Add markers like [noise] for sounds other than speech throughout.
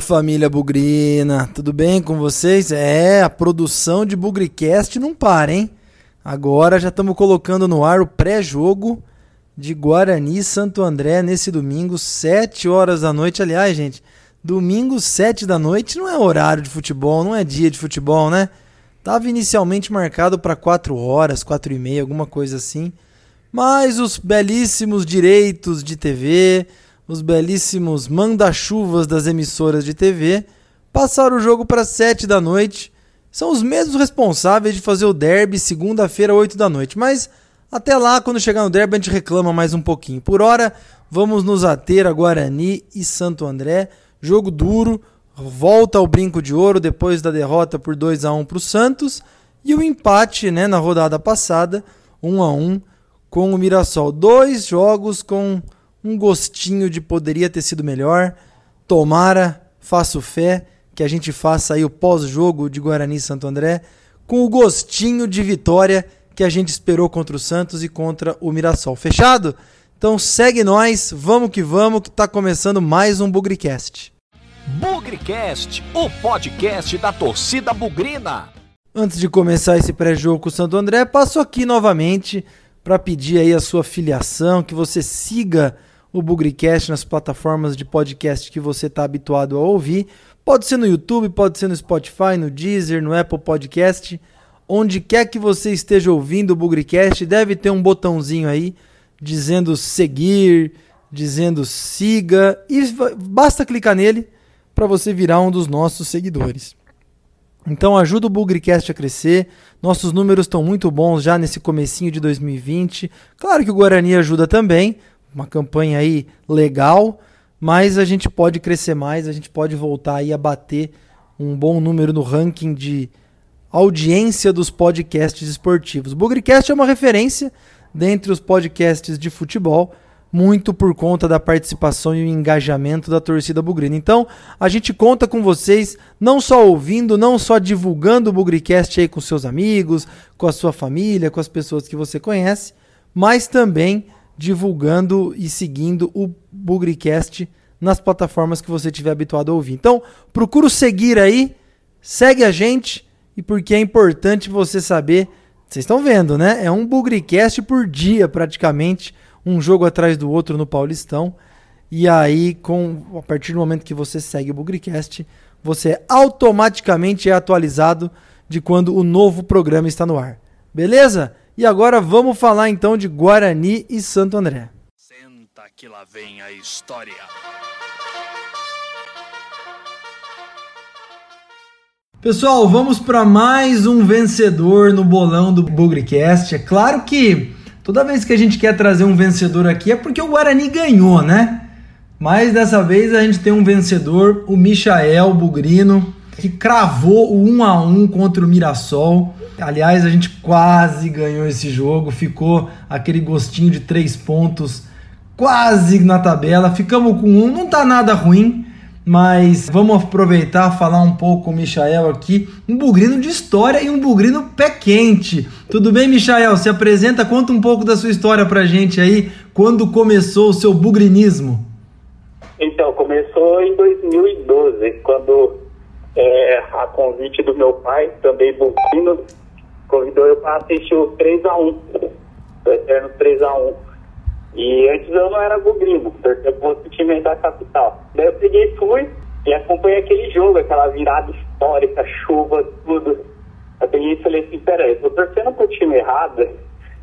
Família Bugrina, tudo bem com vocês? É, a produção de Bugricast não para, hein? Agora já estamos colocando no ar o pré-jogo de Guarani Santo André nesse domingo, 7 horas da noite. Aliás, gente, domingo 7 da noite não é horário de futebol, não é dia de futebol, né? Tava inicialmente marcado para 4 horas, 4 e meia, alguma coisa assim. Mas os belíssimos direitos de TV, os belíssimos manda-chuvas das emissoras de TV, passaram o jogo para 7 da noite. São os mesmos responsáveis de fazer o derby segunda-feira, 8 da noite. Mas até lá, quando chegar no derby, a gente reclama mais um pouquinho. Por hora, vamos nos ater a Guarani e Santo André. Jogo duro, volta ao brinco de ouro depois da derrota por 2 a 1 para o Santos. E o empate né, na rodada passada, 1 a 1 com o Mirassol. Dois jogos com um gostinho de poderia ter sido melhor. Tomara, faço fé que a gente faça aí o pós-jogo de Guarani e Santo André com o gostinho de vitória que a gente esperou contra o Santos e contra o Mirassol. Fechado? Então segue nós, vamos que vamos, que tá começando mais um Bugricast. Bugricast, o podcast da torcida bugrina. Antes de começar esse pré-jogo com o Santo André, passo aqui novamente para pedir aí a sua filiação, que você siga o Bugricast nas plataformas de podcast que você está habituado a ouvir. Pode ser no YouTube, pode ser no Spotify, no Deezer, no Apple Podcast. Onde quer que você esteja ouvindo o Bugricast, deve ter um botãozinho aí dizendo seguir, dizendo siga. E basta clicar nele para você virar um dos nossos seguidores. Então ajuda o Bugricast a crescer. Nossos números estão muito bons já nesse comecinho de 2020. Claro que o Guarani ajuda também, uma campanha aí legal, mas a gente pode crescer mais, a gente pode voltar aí a bater um bom número no ranking de audiência dos podcasts esportivos. O Bugricast é uma referência dentre os podcasts de futebol, muito por conta da participação e o engajamento da torcida bugrina. Então, a gente conta com vocês, não só ouvindo, não só divulgando o Bugricast aí com seus amigos, com a sua família, com as pessoas que você conhece, mas também divulgando e seguindo o Bugricast nas plataformas que você estiver habituado a ouvir. Então, procura seguir aí, segue a gente e porque é importante você saber, vocês estão vendo, né? É um Bugricast por dia praticamente, um jogo atrás do outro no Paulistão. E aí, com a partir do momento que você segue o Bugricast, você automaticamente é atualizado de quando o novo programa está no ar. Beleza? E agora vamos falar então de Guarani e Santo André. Senta que lá vem a história. Pessoal, vamos para mais um vencedor no bolão do Bugricast. É claro que toda vez que a gente quer trazer um vencedor aqui é porque o Guarani ganhou, né? Mas dessa vez a gente tem um vencedor, o Michael Bugrino, que cravou o 1 a 1 contra o Mirassol. Aliás, a gente quase ganhou esse jogo, ficou aquele gostinho de três pontos quase na tabela. Ficamos com um, não tá nada ruim, mas vamos aproveitar falar um pouco com o Michael aqui, um bugrino de história e um bugrino pé quente. Tudo bem, Michael? Se apresenta, conta um pouco da sua história pra gente aí, quando começou o seu bugrinismo. Então, começou em 2012, quando é, a convite do meu pai, também bugrino, convidou eu para assistir o 3x1, o eterno 3x1. E antes eu não era bugrino, torcia para outro time da capital. Daí eu peguei fui e acompanhei aquele jogo, aquela virada histórica, chuva, tudo. Eu peguei e falei assim, peraí, eu tô torcendo pro time errado.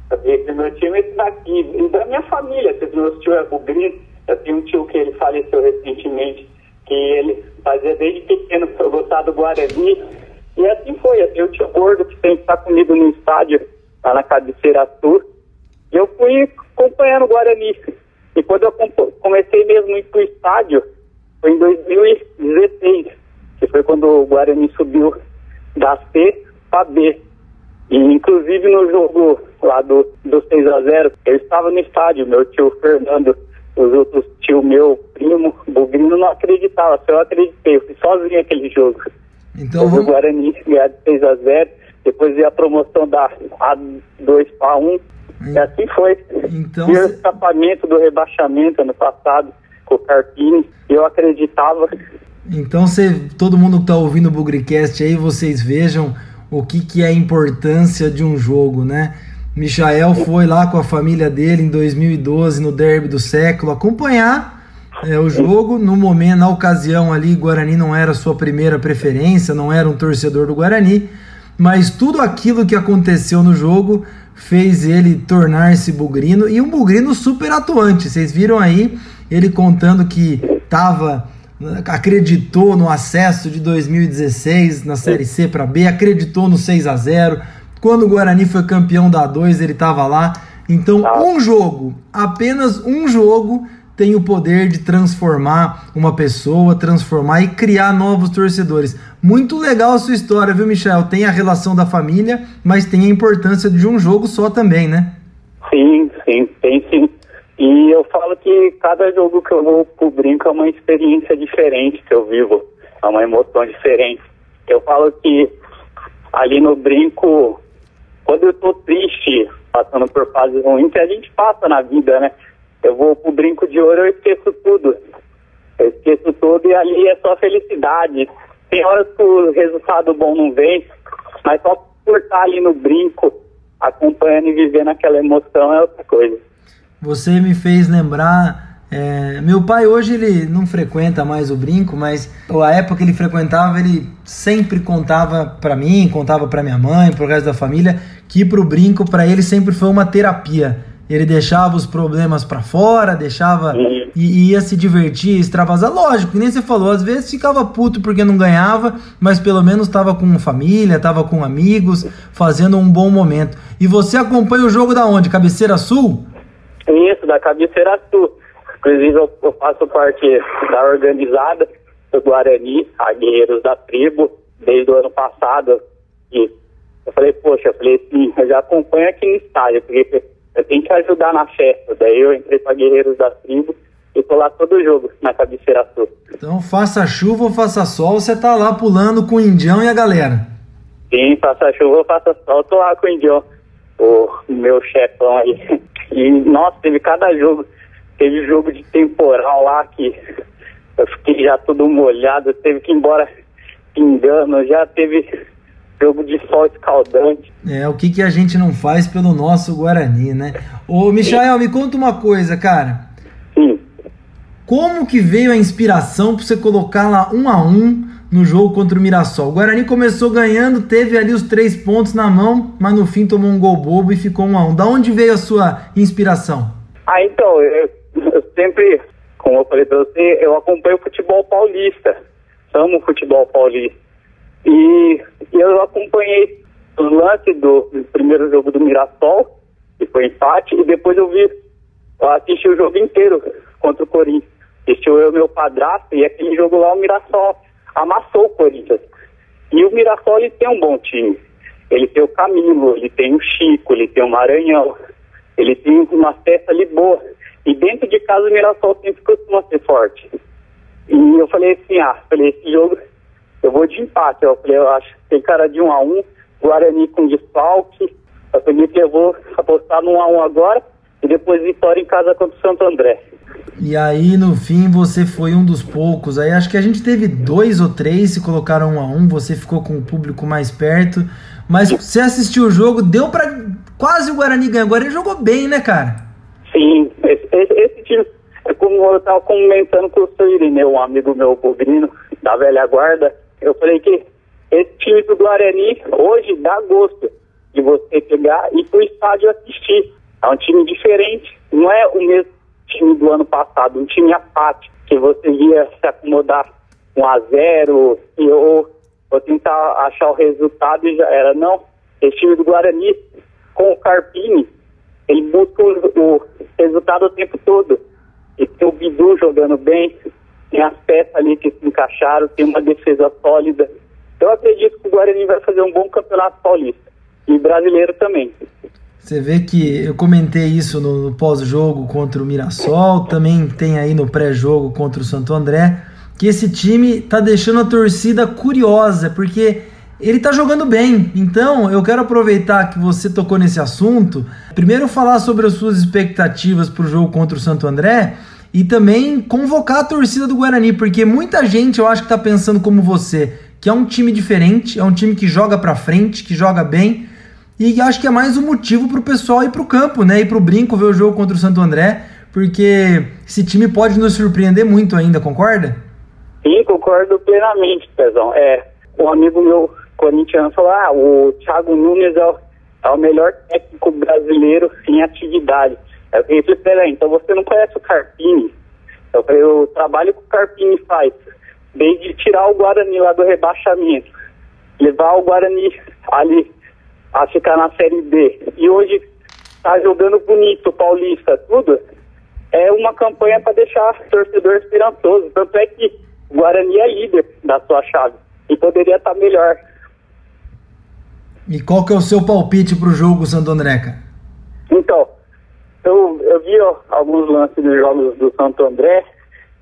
Eu peguei que meu time esse daqui, e da minha família, se meu tio é bugrino, eu tenho um tio que ele faleceu recentemente, que ele fazia desde pequeno eu gostar do Guarani, e assim foi, eu o tio gordo que sempre está comigo no estádio, lá na cabeceira sul. E eu fui acompanhando o Guarani. E quando eu comecei mesmo a ir para o estádio, foi em 2016, que foi quando o Guarani subiu da C para B. E inclusive no jogo lá do, do 6 a 0 eu estava no estádio, meu tio Fernando, os outros tio meu, primo, Bugrino não acreditava, só eu acreditei, eu fui sozinho aquele jogo. Então, vamos... O Guarani ganhar de 6 a 0 depois veio a promoção da A2 para 1, e assim foi. Então, e o escapamento do rebaixamento ano passado com o Carpini, eu acreditava Então, você, todo mundo que está ouvindo o Bugricast aí, vocês vejam o que, que é a importância de um jogo, né? Michael foi lá com a família dele em 2012 no Derby do século acompanhar é, o jogo. No momento, na ocasião ali, Guarani não era sua primeira preferência, não era um torcedor do Guarani, mas tudo aquilo que aconteceu no jogo fez ele tornar-se bugrino e um bugrino super atuante. Vocês viram aí ele contando que estava acreditou no acesso de 2016 na Série C para B, acreditou no 6 a 0 quando o Guarani foi campeão da 2, ele estava lá. Então, tá. um jogo, apenas um jogo, tem o poder de transformar uma pessoa, transformar e criar novos torcedores. Muito legal a sua história, viu, Michel? Tem a relação da família, mas tem a importância de um jogo só também, né? Sim, sim, tem sim. E eu falo que cada jogo que eu vou pro brinco é uma experiência diferente que eu vivo, é uma emoção diferente. Eu falo que ali no brinco quando eu tô triste, passando por fases ruins, que a gente passa na vida, né? Eu vou pro brinco de ouro, eu esqueço tudo. Eu esqueço tudo e ali é só felicidade. Tem horas que o resultado bom não vem, mas só por estar ali no brinco, acompanhando e vivendo aquela emoção é outra coisa. Você me fez lembrar é, meu pai hoje ele não frequenta mais o brinco, mas a época que ele frequentava, ele sempre contava para mim, contava para minha mãe, pro resto da família, que ir pro brinco para ele sempre foi uma terapia. Ele deixava os problemas para fora, deixava e, e, ia se divertir, extravasar. Lógico, que nem você falou, às vezes ficava puto porque não ganhava, mas pelo menos estava com família, estava com amigos, fazendo um bom momento. E você acompanha o jogo da onde? Cabeceira Sul? Isso, da Cabeceira Sul. Inclusive, eu, eu faço parte da organizada do Guarani, a Guerreiros da Tribo, desde o ano passado. E eu falei, poxa, eu falei sim, eu já acompanho aqui no estádio, porque eu tenho que ajudar na festa. Daí eu entrei para Guerreiros da Tribo e tô lá todo jogo, na cabeceira sul. Então, faça chuva ou faça sol, você tá lá pulando com o Indião e a galera. Sim, faça chuva ou faça sol, tô lá com o Indião, o meu chefão aí. [laughs] E, nossa, teve cada jogo Teve jogo de temporal lá que eu fiquei já todo molhado, teve que ir embora pingando, já teve jogo de sol escaldante. É, o que, que a gente não faz pelo nosso Guarani, né? Ô, Michael, me conta uma coisa, cara. Sim. Como que veio a inspiração para você colocar lá um a um no jogo contra o Mirassol? O Guarani começou ganhando, teve ali os três pontos na mão, mas no fim tomou um gol bobo e ficou um a um. Da onde veio a sua inspiração? Ah, então, eu, eu sempre, como eu falei para você, eu acompanho o futebol paulista. Amo o futebol paulista. E, e eu acompanhei os lances do, do, primeiro jogo do Mirassol, que foi empate, e depois eu vi, eu assisti o jogo inteiro contra o Corinthians. Assistiu eu meu padrasto, e aquele jogo lá o Mirassol amassou o Corinthians. E o Mirassol ele tem um bom time. Ele tem o Camilo, ele tem o Chico, ele tem o Maranhão, ele tem uma festa ali boa. E dentro de casa o Mirassol sempre costuma ser forte. E eu falei assim, ah, falei, esse jogo eu vou de empate. Eu falei, eu acho que tem cara de 1 um a 1 um, Guarani com desfalque. Eu falei que eu vou apostar no 1 a 1 agora e depois vitória em casa contra o Santo André. E aí, no fim, você foi um dos poucos. Aí acho que a gente teve dois ou três se colocaram um a um. Você ficou com o público mais perto. Mas você assistiu o jogo, deu para quase o Guarani ganhar. O Guarani jogou bem, né, cara? Sim, esse, esse, é como eu estava comentando com o seu um amigo meu, Bobrino, da velha guarda, eu falei que esse time do Guarani hoje dá gosto de você pegar e ir pro estádio assistir. É um time diferente, não é o mesmo time do ano passado, um time apático, que você via se acomodar 1 a 0 e ou, ou tentar achar o resultado e já era. Não, esse time do Guarani com o Carpini, ele busca o, o resultado o tempo todo. E tem o Bidu jogando bem, tem as peças ali que se encaixaram, tem uma defesa sólida. Eu acredito que o Guarani vai fazer um bom campeonato paulista. E brasileiro também. Você vê que eu comentei isso no, no pós-jogo contra o Mirassol, também tem aí no pré-jogo contra o Santo André, que esse time tá deixando a torcida curiosa, porque ele tá jogando bem. Então, eu quero aproveitar que você tocou nesse assunto. Primeiro, falar sobre as suas expectativas para o jogo contra o Santo André. e também convocar a torcida do Guarani, porque muita gente eu acho que tá pensando como você, que é um time diferente, é um time que joga para frente, que joga bem, e acho que é mais um motivo pro pessoal ir pro campo, né? Ir pro brinco ver o jogo contra o Santo André, porque esse time pode nos surpreender muito ainda, concorda? Sim, concordo plenamente, Pezão. É, um amigo meu corintiano falou: ah, o Thiago Nunes é o, é o melhor técnico brasileiro em atividade. Eu falei, peraí, então você não conhece o Carpini? Eu falei, o trabalho que o Carpini faz, desde tirar o Guarani lá do rebaixamento, levar o Guarani ali a ficar na Série B, e hoje tá jogando bonito, paulista, tudo, é uma campanha para deixar o torcedor esperançoso. Tanto é que o Guarani é líder da sua chave e poderia estar tá melhor. E qual que é o seu palpite para o jogo, Santo André, cara? Então, eu, eu vi ó, alguns lances dos jogos do Santo André.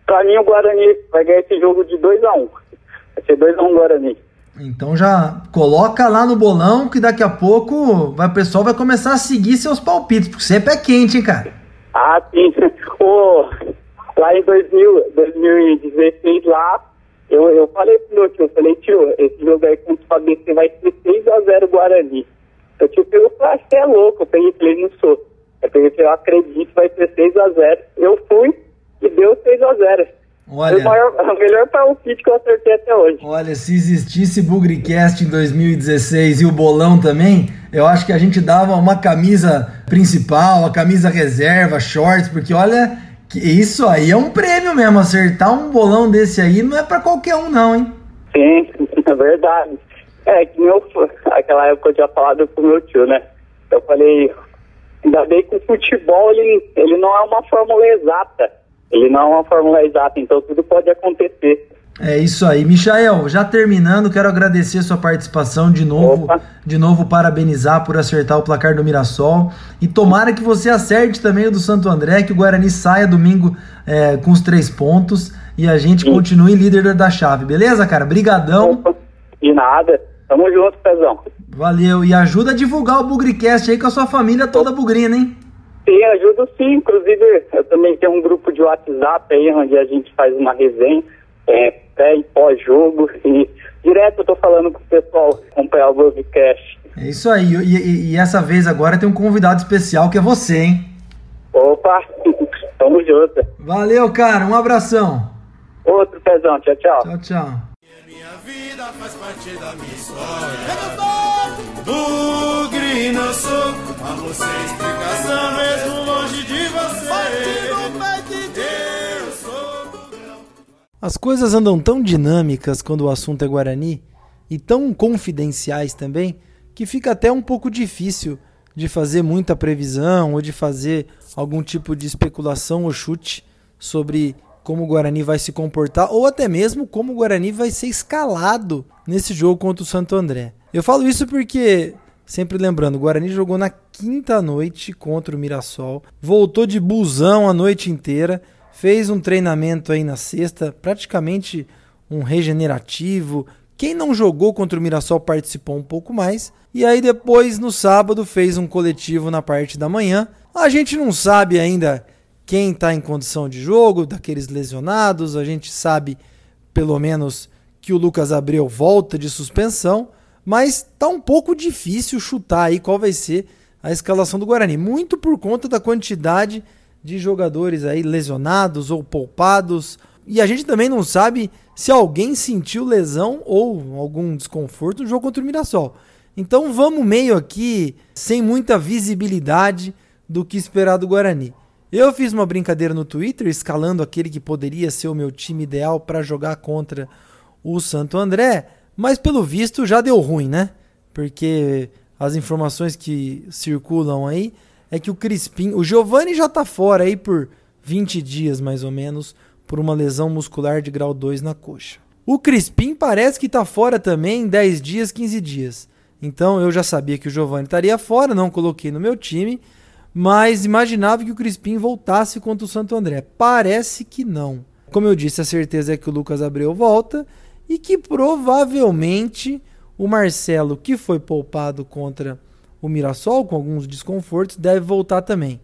Para mim, o Guarani vai ganhar esse jogo de 2x1. Um. Vai ser 2x1 um Guarani. Então já coloca lá no bolão que daqui a pouco vai, o pessoal vai começar a seguir seus palpites, porque sempre é quente, hein, cara? Ah, sim. [laughs] O, lá em 2000, 2016, lá, eu, eu falei pro meu tio, eu falei, tio, esse jogo aí contra o Fabrício vai ser 6x0 Guarani. O tio pegou e falou, é louco. Eu peguei e falei, não sou. Eu peguei eu acredito, vai ser 6x0. Eu fui e deu 6x0. Olha, Foi o, maior, [laughs] o melhor palpite que eu acertei até hoje. Olha, se existisse Bugrecast em 2016 e o bolão também, eu acho que a gente dava uma camisa principal, a camisa reserva, shorts, porque olha, que isso aí é um prêmio mesmo. Acertar um bolão desse aí não é para qualquer um, não, hein? Sim, [laughs] é verdade. É, que meu, aquela época eu tinha falado com meu tio, né? Eu falei, ainda bem que o futebol ele, ele não é uma fórmula exata ele não é uma fórmula exata, então tudo pode acontecer. É isso aí. Michael, já terminando, quero agradecer sua participação de novo. Opa. De novo, parabenizar por acertar o placar do Mirassol. E tomara que você acerte também o do Santo André, que o Guarani saia domingo é, com os três pontos e a gente Sim. continue líder da chave. Beleza, cara? Brigadão. Opa. De nada. Tamo junto, Pezão. Valeu. E ajuda a divulgar o Bugricast aí com a sua família toda bugrina, hein? Sim, ajudo sim. Inclusive, eu também tenho um grupo de WhatsApp aí, onde a gente faz uma resenha, é, pré e pós-jogo. E direto eu tô falando com o pessoal acompanhar o podcast. É isso aí. E, e, e, essa vez agora tem um convidado especial que é você, hein? Opa, [laughs] tamo junto. Valeu, cara. Um abração. Outro pezão. Tchau, tchau. Tchau, tchau. Minha vida faz parte da minha história. Bugre não sou a você explicação mesmo longe de você. As coisas andam tão dinâmicas quando o assunto é Guarani e tão confidenciais também que fica até um pouco difícil de fazer muita previsão ou de fazer algum tipo de especulação ou chute sobre como o Guarani vai se comportar ou até mesmo como o Guarani vai ser escalado nesse jogo contra o Santo André. Eu falo isso porque, sempre lembrando, o Guarani jogou na quinta noite contra o Mirassol, voltou de busão a noite inteira, fez um treinamento aí na sexta, praticamente um regenerativo. Quem não jogou contra o Mirassol participou um pouco mais. E aí depois, no sábado, fez um coletivo na parte da manhã. A gente não sabe ainda quem está em condição de jogo, daqueles lesionados. A gente sabe, pelo menos, que o Lucas Abreu volta de suspensão. Mas tá um pouco difícil chutar aí qual vai ser a escalação do Guarani, muito por conta da quantidade de jogadores aí lesionados ou poupados. E a gente também não sabe se alguém sentiu lesão ou algum desconforto no jogo contra o Mirassol. Então vamos meio aqui sem muita visibilidade do que esperar do Guarani. Eu fiz uma brincadeira no Twitter escalando aquele que poderia ser o meu time ideal para jogar contra o Santo André. Mas pelo visto já deu ruim, né? Porque as informações que circulam aí é que o Crispim, o Giovanni já tá fora aí por 20 dias mais ou menos por uma lesão muscular de grau 2 na coxa. O Crispim parece que tá fora também em 10 dias, 15 dias. Então eu já sabia que o Giovanni estaria fora, não coloquei no meu time, mas imaginava que o Crispim voltasse contra o Santo André. Parece que não. Como eu disse, a certeza é que o Lucas Abreu volta e que provavelmente o Marcelo, que foi poupado contra o Mirassol com alguns desconfortos, deve voltar também.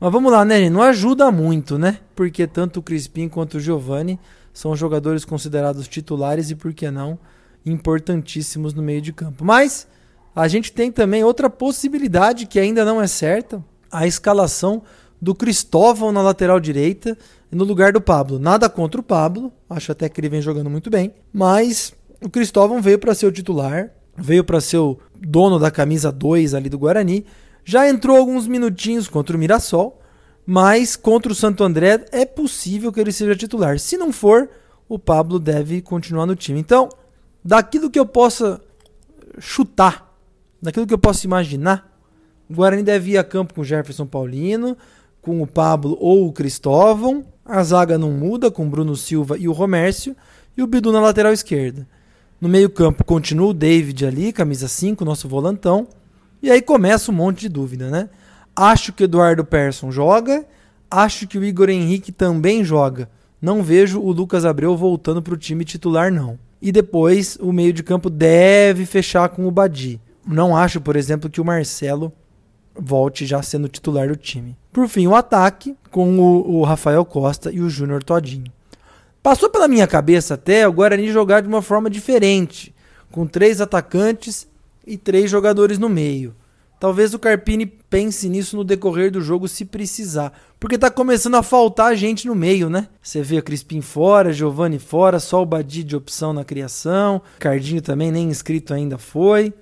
Mas vamos lá, né? Não ajuda muito, né? Porque tanto o Crispim quanto o Giovani são jogadores considerados titulares e, por que não, importantíssimos no meio de campo. Mas a gente tem também outra possibilidade que ainda não é certa: a escalação do Cristóvão na lateral direita no lugar do Pablo. Nada contra o Pablo, acho até que ele vem jogando muito bem, mas o Cristóvão veio para ser o titular, veio para ser o dono da camisa 2 ali do Guarani. Já entrou alguns minutinhos contra o Mirassol, mas contra o Santo André é possível que ele seja titular. Se não for, o Pablo deve continuar no time. Então, daquilo que eu possa chutar, daquilo que eu possa imaginar, o Guarani deve ir a campo com o Jefferson Paulino, com o Pablo ou o Cristóvão. A zaga não muda com o Bruno Silva e o Romércio. E o Bidu na lateral esquerda. No meio-campo continua o David ali, camisa 5, nosso volantão. E aí começa um monte de dúvida, né? Acho que Eduardo Persson joga. Acho que o Igor Henrique também joga. Não vejo o Lucas Abreu voltando para o time titular, não. E depois o meio de campo deve fechar com o Badi. Não acho, por exemplo, que o Marcelo volte já sendo titular do time. Por fim, o ataque com o, o Rafael Costa e o Júnior Todinho. Passou pela minha cabeça até o Guarani jogar de uma forma diferente, com três atacantes e três jogadores no meio. Talvez o Carpini pense nisso no decorrer do jogo se precisar. Porque tá começando a faltar gente no meio, né? Você vê o Crispim fora, Giovanni fora, só o Badi de opção na criação. Cardinho também nem inscrito ainda foi.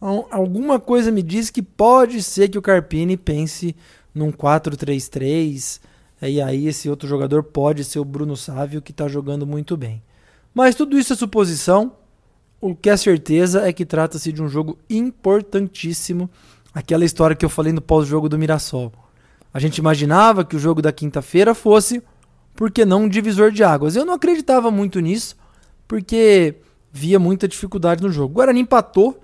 Alguma coisa me diz que pode ser que o Carpini pense num 4-3-3. E aí esse outro jogador pode ser o Bruno Sávio, que está jogando muito bem. Mas tudo isso é suposição. O que é certeza é que trata-se de um jogo importantíssimo. Aquela história que eu falei no pós-jogo do Mirassol. A gente imaginava que o jogo da quinta-feira fosse, por que não, um divisor de águas. Eu não acreditava muito nisso, porque via muita dificuldade no jogo. O Guarani empatou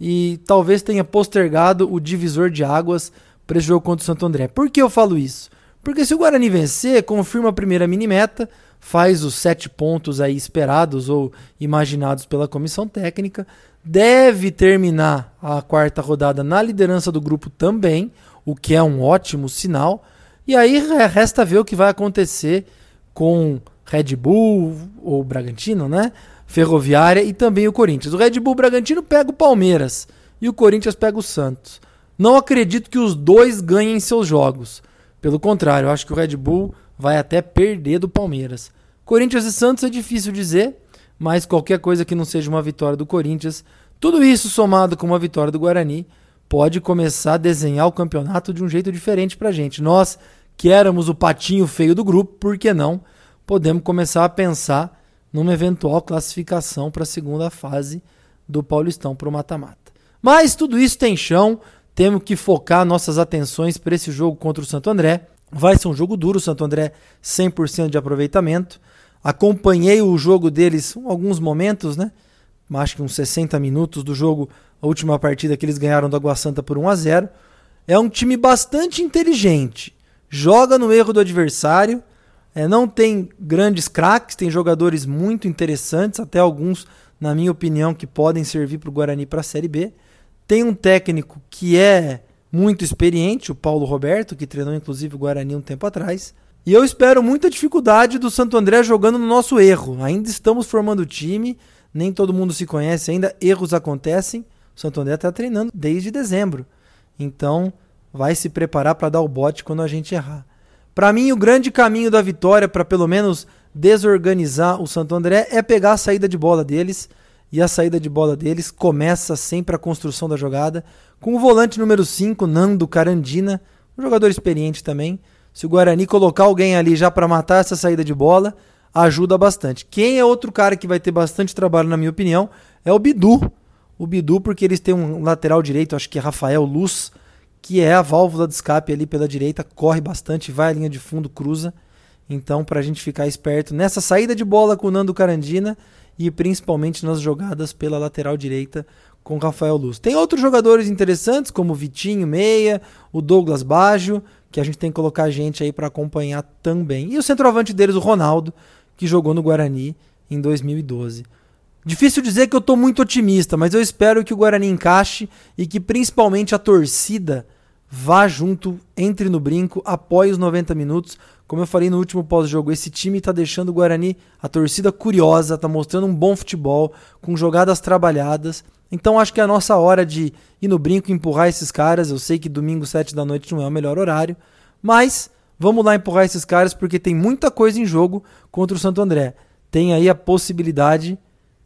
e talvez tenha postergado o divisor de águas para esse jogo contra o Santo André. Por que eu falo isso? Porque se o Guarani vencer, confirma a primeira mini meta, faz os sete pontos aí esperados ou imaginados pela comissão técnica, deve terminar a quarta rodada na liderança do grupo também, o que é um ótimo sinal. E aí resta ver o que vai acontecer com Red Bull ou Bragantino, né? Ferroviária e também o Corinthians. O Red Bull Bragantino pega o Palmeiras e o Corinthians pega o Santos. Não acredito que os dois ganhem seus jogos. Pelo contrário, eu acho que o Red Bull vai até perder do Palmeiras. Corinthians e Santos é difícil dizer, mas qualquer coisa que não seja uma vitória do Corinthians, tudo isso somado com uma vitória do Guarani, pode começar a desenhar o campeonato de um jeito diferente pra gente. Nós, que éramos o patinho feio do grupo, por que não? Podemos começar a pensar numa eventual classificação para a segunda fase do Paulistão para o mata-mata. Mas tudo isso tem chão, temos que focar nossas atenções para esse jogo contra o Santo André. Vai ser um jogo duro, o Santo André 100% de aproveitamento. Acompanhei o jogo deles alguns momentos, né? Acho que uns 60 minutos do jogo, a última partida que eles ganharam do Água Santa por 1 a 0. É um time bastante inteligente. Joga no erro do adversário, é, não tem grandes craques, tem jogadores muito interessantes, até alguns, na minha opinião, que podem servir para o Guarani para a Série B. Tem um técnico que é muito experiente, o Paulo Roberto, que treinou inclusive o Guarani um tempo atrás. E eu espero muita dificuldade do Santo André jogando no nosso erro. Ainda estamos formando o time, nem todo mundo se conhece ainda, erros acontecem. O Santo André está treinando desde dezembro. Então, vai se preparar para dar o bote quando a gente errar. Para mim, o grande caminho da vitória, para pelo menos desorganizar o Santo André, é pegar a saída de bola deles. E a saída de bola deles começa sempre a construção da jogada. Com o volante número 5, Nando Carandina, um jogador experiente também. Se o Guarani colocar alguém ali já para matar essa saída de bola, ajuda bastante. Quem é outro cara que vai ter bastante trabalho, na minha opinião, é o Bidu. O Bidu, porque eles têm um lateral direito, acho que é Rafael Luz que é a válvula de escape ali pela direita, corre bastante, vai à linha de fundo, cruza. Então, para a gente ficar esperto nessa saída de bola com o Nando Carandina e principalmente nas jogadas pela lateral direita com Rafael Luz. Tem outros jogadores interessantes, como o Vitinho Meia, o Douglas Baggio, que a gente tem que colocar gente aí para acompanhar também. E o centroavante deles, o Ronaldo, que jogou no Guarani em 2012. Difícil dizer que eu estou muito otimista, mas eu espero que o Guarani encaixe e que principalmente a torcida vá junto, entre no brinco, apoie os 90 minutos. Como eu falei no último pós-jogo, esse time está deixando o Guarani, a torcida curiosa, está mostrando um bom futebol, com jogadas trabalhadas. Então acho que é a nossa hora de ir no brinco empurrar esses caras. Eu sei que domingo, 7 da noite, não é o melhor horário, mas vamos lá empurrar esses caras porque tem muita coisa em jogo contra o Santo André. Tem aí a possibilidade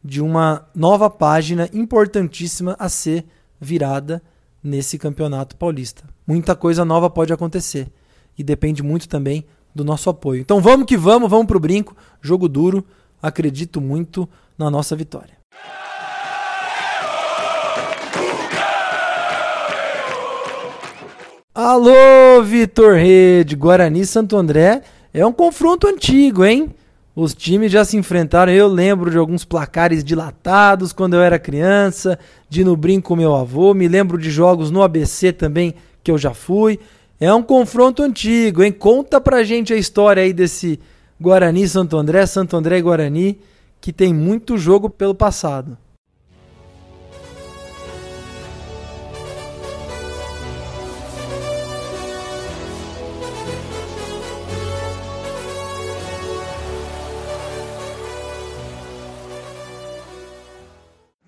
de uma nova página importantíssima a ser virada nesse campeonato paulista. Muita coisa nova pode acontecer e depende muito também do nosso apoio. Então vamos que vamos, vamos pro brinco, jogo duro, acredito muito na nossa vitória. Alô, Vitor Rede, Guarani Santo André é um confronto antigo, hein? Os times já se enfrentaram. Eu lembro de alguns placares dilatados quando eu era criança, de no brinco meu avô. Me lembro de jogos no ABC também que eu já fui. É um confronto antigo, hein? Conta pra gente a história aí desse Guarani Santo André, Santo André e Guarani, que tem muito jogo pelo passado.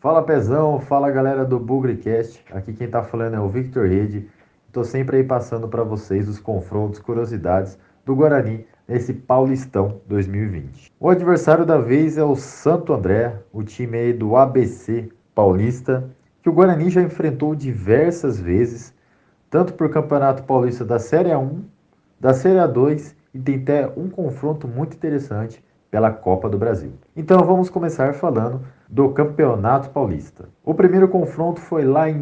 Fala Pezão, fala galera do Bugrecast. Aqui quem tá falando é o Victor Rede. Tô sempre aí passando para vocês os confrontos, curiosidades do Guarani nesse Paulistão 2020. O adversário da vez é o Santo André, o time aí do ABC Paulista, que o Guarani já enfrentou diversas vezes, tanto por Campeonato Paulista da Série A1, da Série A2 e tem até um confronto muito interessante pela Copa do Brasil. Então vamos começar falando do Campeonato Paulista. O primeiro confronto foi lá em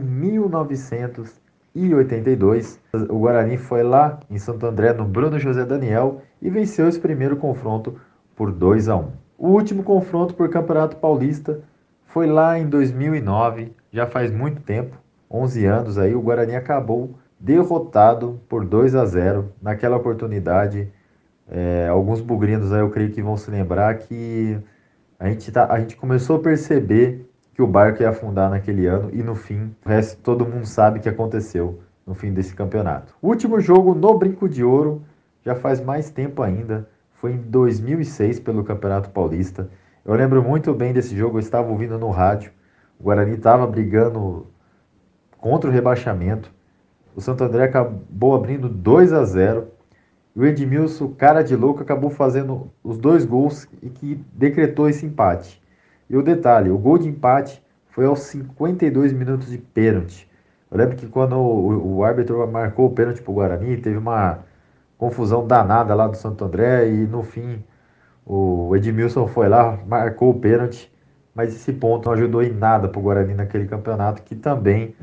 1982. O Guarani foi lá em Santo André no Bruno José Daniel e venceu esse primeiro confronto por 2 a 1. O último confronto por Campeonato Paulista foi lá em 2009, já faz muito tempo, 11 anos aí, o Guarani acabou derrotado por 2 a 0 naquela oportunidade é, alguns bugrinos aí eu creio que vão se lembrar que a gente, tá, a gente começou a perceber que o barco ia afundar naquele ano e no fim, o resto todo mundo sabe que aconteceu no fim desse campeonato. O último jogo no Brinco de Ouro já faz mais tempo ainda, foi em 2006 pelo Campeonato Paulista. Eu lembro muito bem desse jogo, eu estava ouvindo no rádio. O Guarani estava brigando contra o rebaixamento. O Santo André acabou abrindo 2 a 0 o Edmilson, cara de louco, acabou fazendo os dois gols e que decretou esse empate. E o detalhe, o gol de empate foi aos 52 minutos de pênalti. Eu lembro que quando o, o árbitro marcou o pênalti para o Guarani, teve uma confusão danada lá do Santo André e no fim o Edmilson foi lá, marcou o pênalti, mas esse ponto não ajudou em nada para o Guarani naquele campeonato que também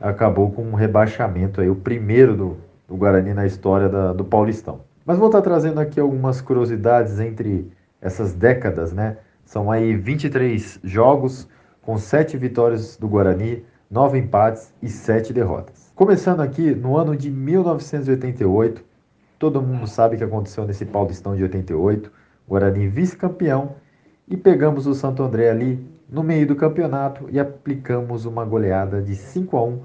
acabou com um rebaixamento aí, o primeiro do, do Guarani na história da, do Paulistão. Mas vou estar trazendo aqui algumas curiosidades entre essas décadas, né? São aí 23 jogos com 7 vitórias do Guarani, 9 empates e 7 derrotas. Começando aqui no ano de 1988, todo mundo sabe o que aconteceu nesse Paulistão de 88, Guarani vice-campeão e pegamos o Santo André ali no meio do campeonato e aplicamos uma goleada de 5 a 1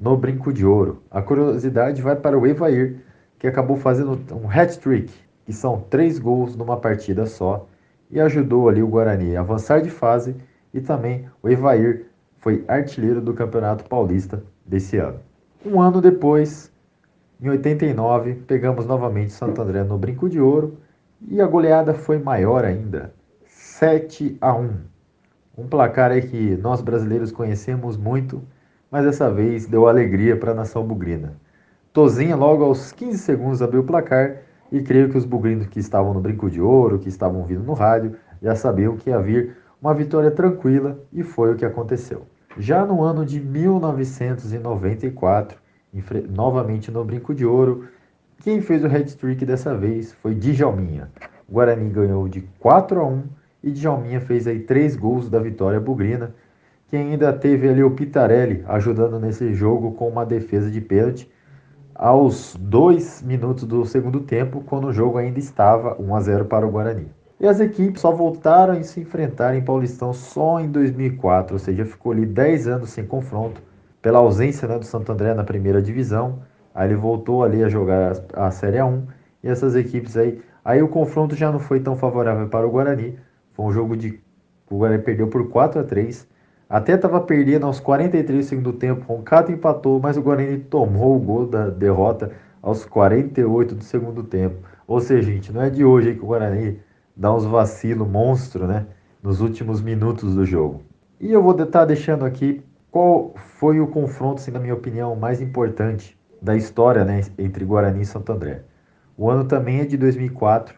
no Brinco de Ouro. A curiosidade vai para o Evair, que acabou fazendo um hat-trick, que são três gols numa partida só, e ajudou ali o Guarani a avançar de fase, e também o Evair foi artilheiro do Campeonato Paulista desse ano. Um ano depois, em 89, pegamos novamente Santo André no Brinco de Ouro, e a goleada foi maior ainda, 7 a 1. Um placar aí que nós brasileiros conhecemos muito, mas dessa vez deu alegria para a nação bugrina. Tozinha logo aos 15 segundos abriu o placar e creio que os bugrinos que estavam no Brinco de Ouro, que estavam vindo no rádio, já sabiam que ia vir uma vitória tranquila e foi o que aconteceu. Já no ano de 1994, novamente no Brinco de Ouro, quem fez o hat-trick dessa vez foi Djalminha. O Guarani ganhou de 4 a 1 e Djalminha fez aí três gols da vitória bugrina, que ainda teve ali o Pitarelli ajudando nesse jogo com uma defesa de pênalti aos dois minutos do segundo tempo, quando o jogo ainda estava 1 a 0 para o Guarani. E as equipes só voltaram a se enfrentar em Paulistão só em 2004, ou seja, ficou ali 10 anos sem confronto, pela ausência né, do Santo André na primeira divisão. Aí ele voltou ali a jogar a, Série A1 e essas equipes aí. Aí o confronto já não foi tão favorável para o Guarani. Foi um jogo de. O Guarani perdeu por 4 a 3 Até estava perdendo aos 43 do segundo tempo. Roncato empatou, mas o Guarani tomou o gol da derrota aos 48 do segundo tempo. Ou seja, gente, não é de hoje que o Guarani dá uns vacilos monstro, né? Nos últimos minutos do jogo. E eu vou estar tá deixando aqui qual foi o confronto, assim, na minha opinião, mais importante da história né, entre Guarani e Santo André. O ano também é de 2004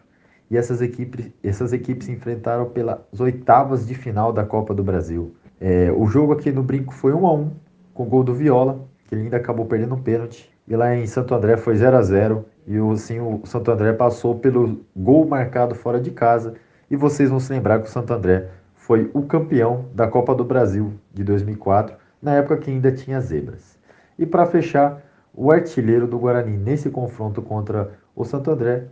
e essas equipes, essas equipes se enfrentaram pelas oitavas de final da Copa do Brasil. É, o jogo aqui no Brinco foi 1 a 1 com o gol do Viola, que ele ainda acabou perdendo um pênalti. E lá em Santo André foi 0 a 0 e assim, o Santo André passou pelo gol marcado fora de casa. E vocês vão se lembrar que o Santo André foi o campeão da Copa do Brasil de 2004, na época que ainda tinha zebras. E para fechar, o artilheiro do Guarani nesse confronto contra o Santo André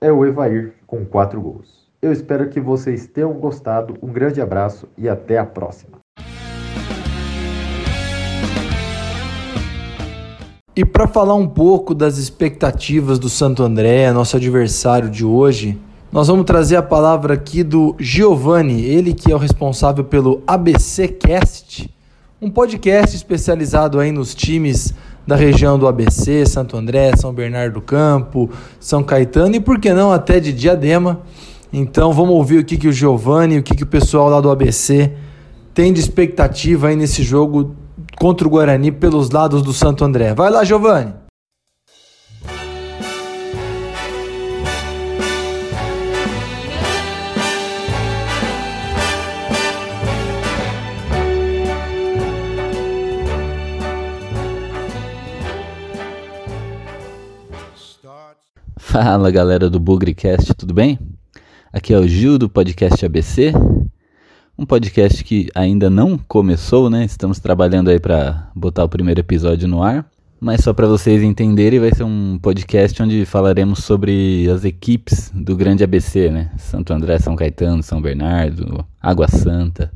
é o Evair, com quatro gols. Eu espero que vocês tenham gostado. Um grande abraço e até a próxima. E para falar um pouco das expectativas do Santo André, nosso adversário de hoje, nós vamos trazer a palavra aqui do Giovanni, ele que é o responsável pelo ABC Cast, um podcast especializado aí nos times da região do ABC, Santo André, São Bernardo do Campo, São Caetano e por que não até de Diadema. Então vamos ouvir o que, que o Giovanni, o que, que o pessoal lá do ABC tem de expectativa aí nesse jogo contra o Guarani pelos lados do Santo André. Vai lá, Giovanni. Fala galera do Bugrecast, tudo bem? Aqui é o Gil do podcast ABC, um podcast que ainda não começou, né? Estamos trabalhando aí para botar o primeiro episódio no ar, mas só para vocês entenderem, vai ser um podcast onde falaremos sobre as equipes do grande ABC, né? Santo André, São Caetano, São Bernardo, Água Santa.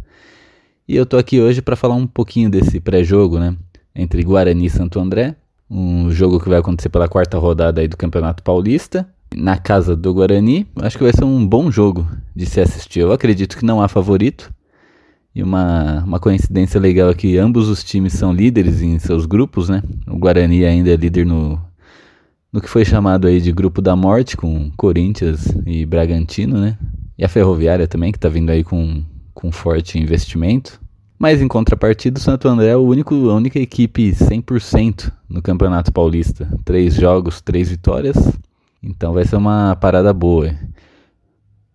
E eu tô aqui hoje para falar um pouquinho desse pré-jogo, né? Entre Guarani e Santo André um jogo que vai acontecer pela quarta rodada aí do Campeonato Paulista, na casa do Guarani. Acho que vai ser um bom jogo de se assistir. Eu acredito que não há favorito. E uma, uma coincidência legal é que ambos os times são líderes em seus grupos, né? O Guarani ainda é líder no, no que foi chamado aí de grupo da morte, com Corinthians e Bragantino, né? E a Ferroviária também, que tá vindo aí com, com forte investimento. Mas em contrapartida, o Santo André é o único, a única equipe 100% no Campeonato Paulista. Três jogos, três vitórias. Então vai ser uma parada boa.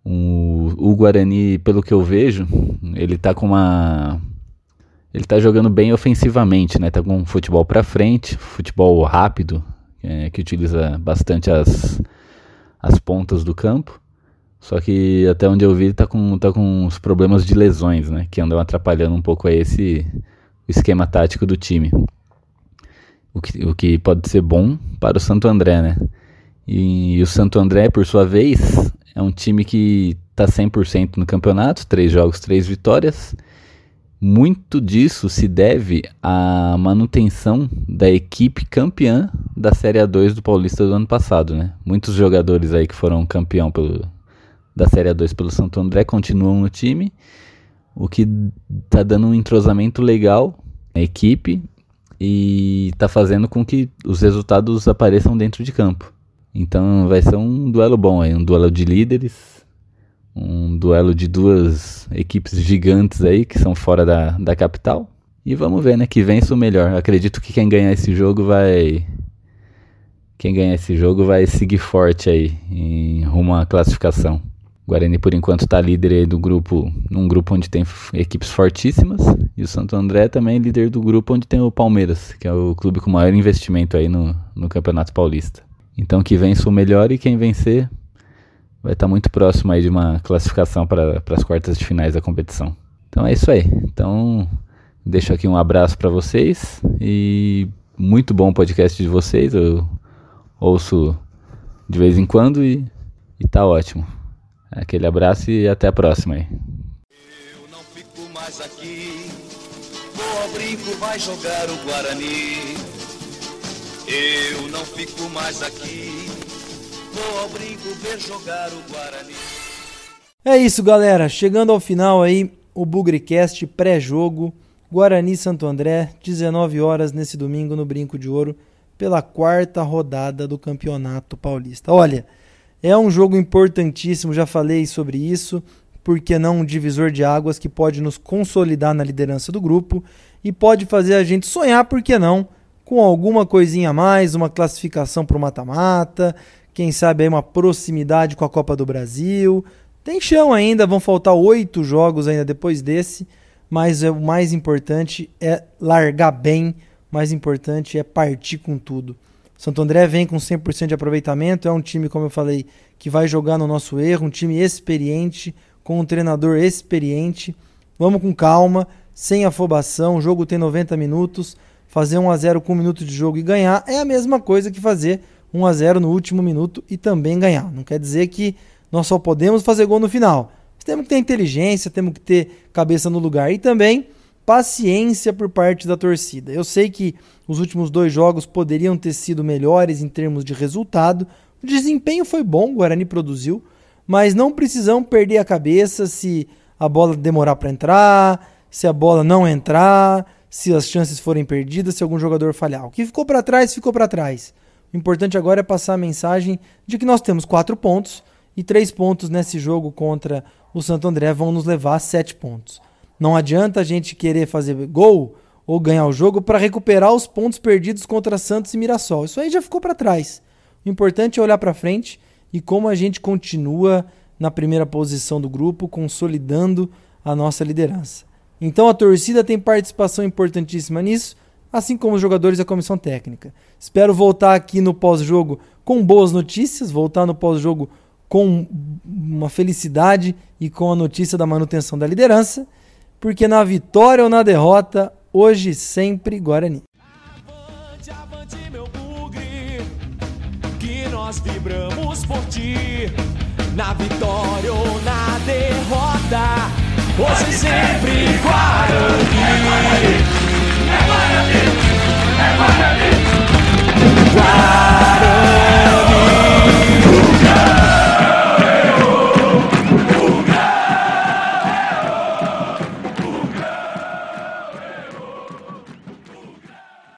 O, o Guarani, pelo que eu vejo, ele tá com uma. Ele tá jogando bem ofensivamente, né? Tá com um futebol para frente, futebol rápido, é, que utiliza bastante as, as pontas do campo. Só que até onde eu vi tá com, tá com uns problemas de lesões, né? Que andam atrapalhando um pouco aí esse esquema tático do time. O que, o que pode ser bom para o Santo André, né? E, e o Santo André, por sua vez, é um time que tá 100% no campeonato, três jogos, três vitórias. Muito disso se deve à manutenção da equipe campeã da Série A2 do Paulista do ano passado, né? Muitos jogadores aí que foram campeão pelo, da Série A2 pelo Santo André continuam no time, o que tá dando um entrosamento legal na equipe e tá fazendo com que os resultados apareçam dentro de campo. Então vai ser um duelo bom aí, um duelo de líderes, um duelo de duas equipes gigantes aí que são fora da, da capital. E vamos ver, né? Que vence o melhor. Acredito que quem ganhar esse jogo vai. Quem ganhar esse jogo vai seguir forte aí em rumo à classificação. Guarani, por enquanto, está líder do grupo, num grupo onde tem equipes fortíssimas. E o Santo André também é líder do grupo onde tem o Palmeiras, que é o clube com maior investimento aí no, no Campeonato Paulista. Então, que vença o melhor e quem vencer vai estar tá muito próximo aí de uma classificação para as quartas de finais da competição. Então é isso aí. Então, deixo aqui um abraço para vocês e muito bom o podcast de vocês. Eu ouço de vez em quando e, e tá ótimo. Aquele abraço e até a próxima aí. Eu não fico mais aqui. Vou ao brinco, vai jogar o Guarani. Eu não fico mais aqui. Vou ao brinco ver jogar o Guarani. É isso, galera. Chegando ao final aí, o Bugrecast pré-jogo. Guarani Santo André, 19 horas nesse domingo no Brinco de Ouro, pela quarta rodada do Campeonato Paulista. Olha, é um jogo importantíssimo, já falei sobre isso, porque não um divisor de águas que pode nos consolidar na liderança do grupo e pode fazer a gente sonhar, por que não, com alguma coisinha a mais, uma classificação para o mata-mata, quem sabe aí uma proximidade com a Copa do Brasil. Tem chão ainda, vão faltar oito jogos ainda depois desse mas é, o mais importante é largar bem, o mais importante é partir com tudo. Santo André vem com 100% de aproveitamento, é um time, como eu falei, que vai jogar no nosso erro, um time experiente, com um treinador experiente. Vamos com calma, sem afobação, o jogo tem 90 minutos, fazer 1 a 0 com um minuto de jogo e ganhar é a mesma coisa que fazer 1 a 0 no último minuto e também ganhar. Não quer dizer que nós só podemos fazer gol no final temos que ter inteligência, temos que ter cabeça no lugar e também paciência por parte da torcida. Eu sei que os últimos dois jogos poderiam ter sido melhores em termos de resultado. O desempenho foi bom, o Guarani produziu, mas não precisamos perder a cabeça se a bola demorar para entrar, se a bola não entrar, se as chances forem perdidas, se algum jogador falhar. O que ficou para trás, ficou para trás. O importante agora é passar a mensagem de que nós temos quatro pontos e três pontos nesse jogo contra o Santo André vão nos levar a sete pontos. Não adianta a gente querer fazer gol ou ganhar o jogo para recuperar os pontos perdidos contra Santos e Mirassol. Isso aí já ficou para trás. O importante é olhar para frente e como a gente continua na primeira posição do grupo, consolidando a nossa liderança. Então a torcida tem participação importantíssima nisso, assim como os jogadores e a comissão técnica. Espero voltar aqui no pós-jogo com boas notícias, voltar no pós-jogo com uma felicidade e com a notícia da manutenção da liderança, porque na vitória ou na derrota, hoje sempre Guarani. Avante, avante, meu bugre, que nós vibramos por ti. Na vitória ou na derrota, hoje e sempre Guarani. É Guarani, é Guarani, é Guarani. Guarani.